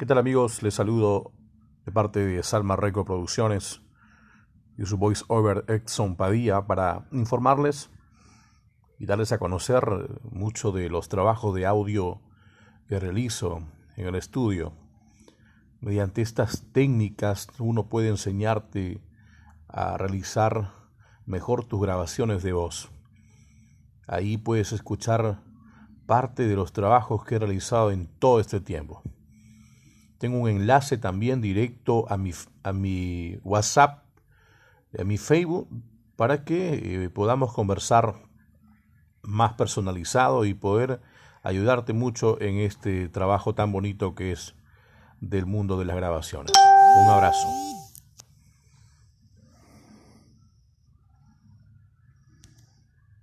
¿Qué tal amigos? Les saludo de parte de Salma Record Producciones y su voice over Exxon Padilla para informarles y darles a conocer mucho de los trabajos de audio que realizo en el estudio. Mediante estas técnicas uno puede enseñarte a realizar mejor tus grabaciones de voz. Ahí puedes escuchar parte de los trabajos que he realizado en todo este tiempo. Tengo un enlace también directo a mi, a mi WhatsApp, a mi Facebook, para que eh, podamos conversar más personalizado y poder ayudarte mucho en este trabajo tan bonito que es del mundo de las grabaciones. Un abrazo.